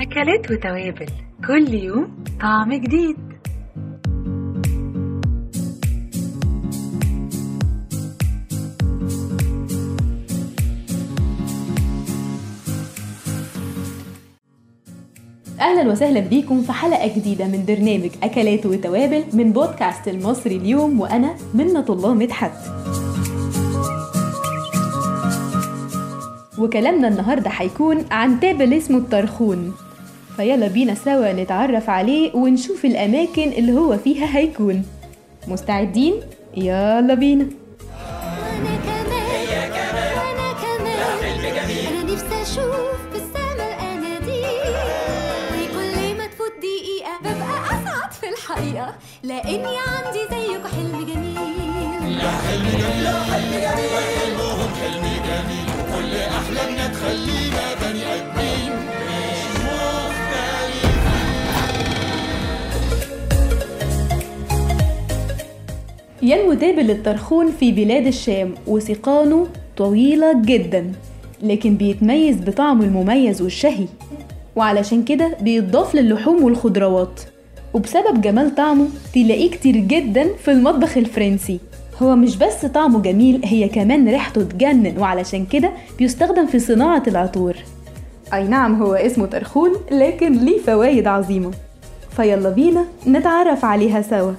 أكلات وتوابل. كل يوم طعم جديد. أهلا وسهلا بيكم في حلقة جديدة من برنامج أكلات وتوابل من بودكاست المصري اليوم وأنا منة الله مدحت. وكلامنا النهارده هيكون عن تابل اسمه الطرخون. فيلا بينا سوا نتعرف عليه ونشوف الأماكن اللي هو فيها هيكون. مستعدين؟ يلا بينا. وأنا كمان وأنا كمان. أنا نفسي أشوف بالسما الأناديل. وكل ما تفوت دقيقة ببقى أسعد في الحقيقة. لأني ينمو تابل الطرخون في بلاد الشام وسيقانه طويلة جدا لكن بيتميز بطعمه المميز والشهي. وعلشان كده بيتضاف للحوم والخضروات. وبسبب جمال طعمه تلاقيه كتير جدا في المطبخ الفرنسي. هو مش بس طعمه جميل هي كمان ريحته تجنن وعلشان كده بيستخدم في صناعة العطور. أي نعم هو اسمه طرخون لكن ليه فوايد عظيمة. فيلا بينا نتعرف عليها سوا.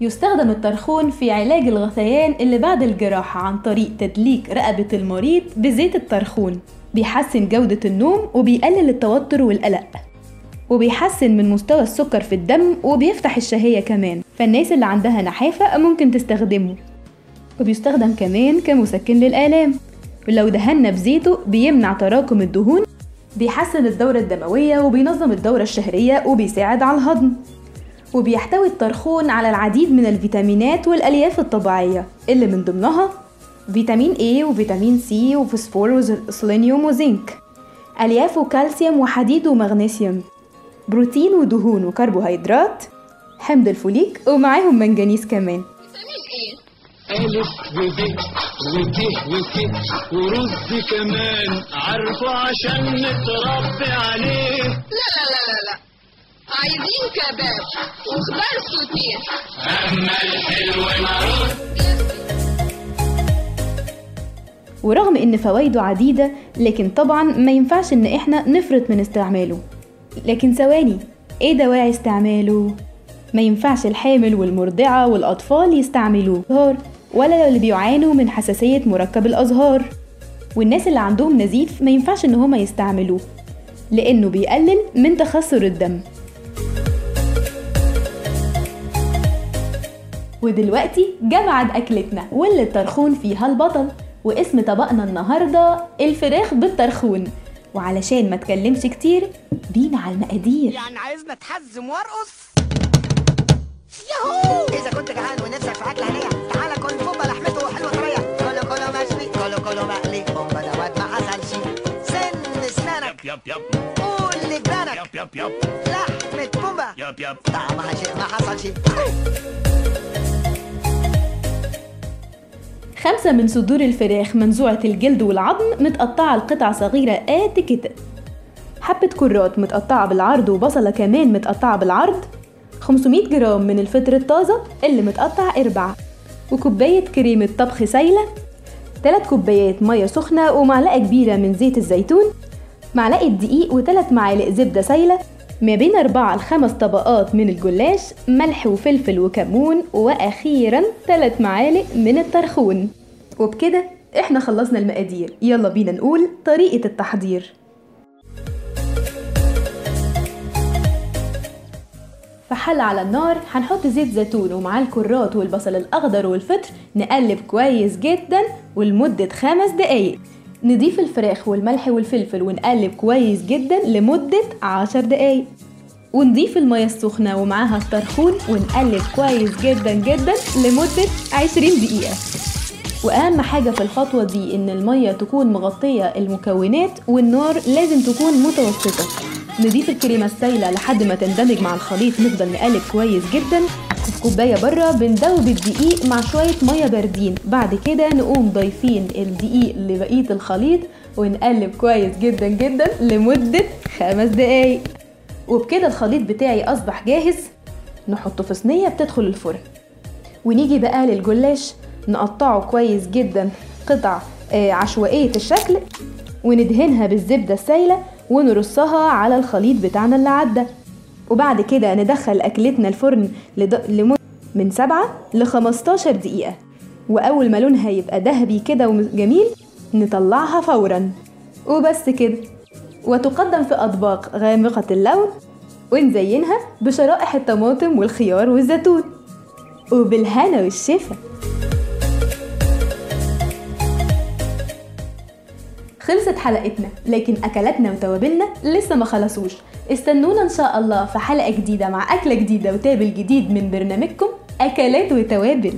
يستخدم الطرخون في علاج الغثيان اللي بعد الجراحة عن طريق تدليك رقبة المريض بزيت الطرخون بيحسن جودة النوم وبيقلل التوتر والقلق وبيحسن من مستوى السكر في الدم وبيفتح الشهية كمان فالناس اللي عندها نحافة ممكن تستخدمه وبيستخدم كمان كمسكن للآلام ولو دهنا بزيته بيمنع تراكم الدهون بيحسن الدورة الدموية وبينظم الدورة الشهرية وبيساعد على الهضم. وبيحتوي الطرخون على العديد من الفيتامينات والألياف الطبيعية اللي من ضمنها فيتامين A وفيتامين C وفوسفور وسيلينيوم وزنك ألياف وكالسيوم وحديد ومغنيسيوم بروتين ودهون وكربوهيدرات حمض الفوليك ومعاهم منجنيز كمان. ألف وب وت وك ورز كمان. عارفه عشان نتربي عليه. سوتيه أما الحلو معروف ورغم إن فوائده عديدة لكن طبعا ما ينفعش إن إحنا نفرط من استعماله. لكن ثواني إيه دواعي استعماله؟ ما ينفعش الحامل والمرضعة والأطفال يستعملوه. ولا اللي بيعانوا من حساسية مركب الأزهار. والناس اللي عندهم نزيف ما ينفعش إن هما يستعملوه لأنه بيقلل من تخثر الدم. ودلوقتي ميعاد أكلتنا واللي الطرخون فيها البطل واسم طبقنا النهاردة الفراخ بالطرخون وعلشان ما اتكلمش كتير بينا على المقادير. يعني عايزنا اتحزم وارقص؟ ياهو! إذا كنت جعان ونفسك في أكل هنيه تعالى كل بومبا لحمته حلوة طرية. كله كله مشوي كله كله مقلي. بومبا ده واد ما حصلش. سن اسنانك يب يب قول لجيرانك يب يب يب. لحمة بومبا. يب يب. طعمها شيء ما حصلش. خمسة من صدور الفراخ منزوعة الجلد والعظم متقطعة لقطع صغيرة قد كده حبة كرات متقطعة بالعرض وبصلة كمان متقطعة بالعرض. 500 جرام من الفطر الطازة اللي متقطع إربع وكوباية كريمة طبخ سايلة. 3 كوبايات مية سخنة ومعلقة كبيرة من زيت الزيتون. معلقة دقيق وثلاث معالق زبدة سايلة. ما بين أربعة لخمس طبقات من الجلاش ملح وفلفل وكمون وأخيرا ثلاث معالق من الطرخون. وبكده إحنا خلصنا المقادير. يلا بينا نقول طريقة التحضير. في حلة على النار هنحط زيت زيتون ومعاه الكرات والبصل الأخضر والفطر نقلب كويس جدا ولمدة خمس دقايق. نضيف الفراخ والملح والفلفل ونقلب كويس جدا لمدة عشر دقايق. ونضيف المية السخنة ومعاها الطرخون ونقلب كويس جدا جدا لمدة عشرين دقيقة. وأهم حاجة في الخطوة دي إن المية تكون مغطية المكونات والنار لازم تكون متوسطة. نضيف الكريمة السايلة لحد ما تندمج مع الخليط نفضل نقلب كويس جدا. في كوباية بره بندوب الدقيق مع شوية مية باردين. بعد كده نقوم ضايفين الدقيق لبقية الخليط ونقلب كويس جدا جدا لمدة خمس دقايق. وبكده الخليط بتاعي أصبح جاهز. نحطه في صينية بتدخل الفرن. ونيجي بقى للجلاش. نقطعه كويس جدا قطع آه، عشوائية الشكل وندهنها بالزبدة السايلة ونرصها على الخليط بتاعنا اللي عدى. وبعد كده ندخل أكلتنا الفرن لد... لمدة من 7 ل 15 دقيقة. وأول ما لونها يبقى ذهبي كده وجميل نطلعها فورا. وبس كده. وتقدم في أطباق غامقة اللون ونزينها بشرائح الطماطم والخيار والزيتون. وبالهنا والشفا. خلصت حلقتنا لكن أكلاتنا وتوابلنا لسه ما خلصوش. استنونا إن شاء الله في حلقة جديدة مع أكلة جديدة وتابل جديد من برنامجكم أكلات وتوابل.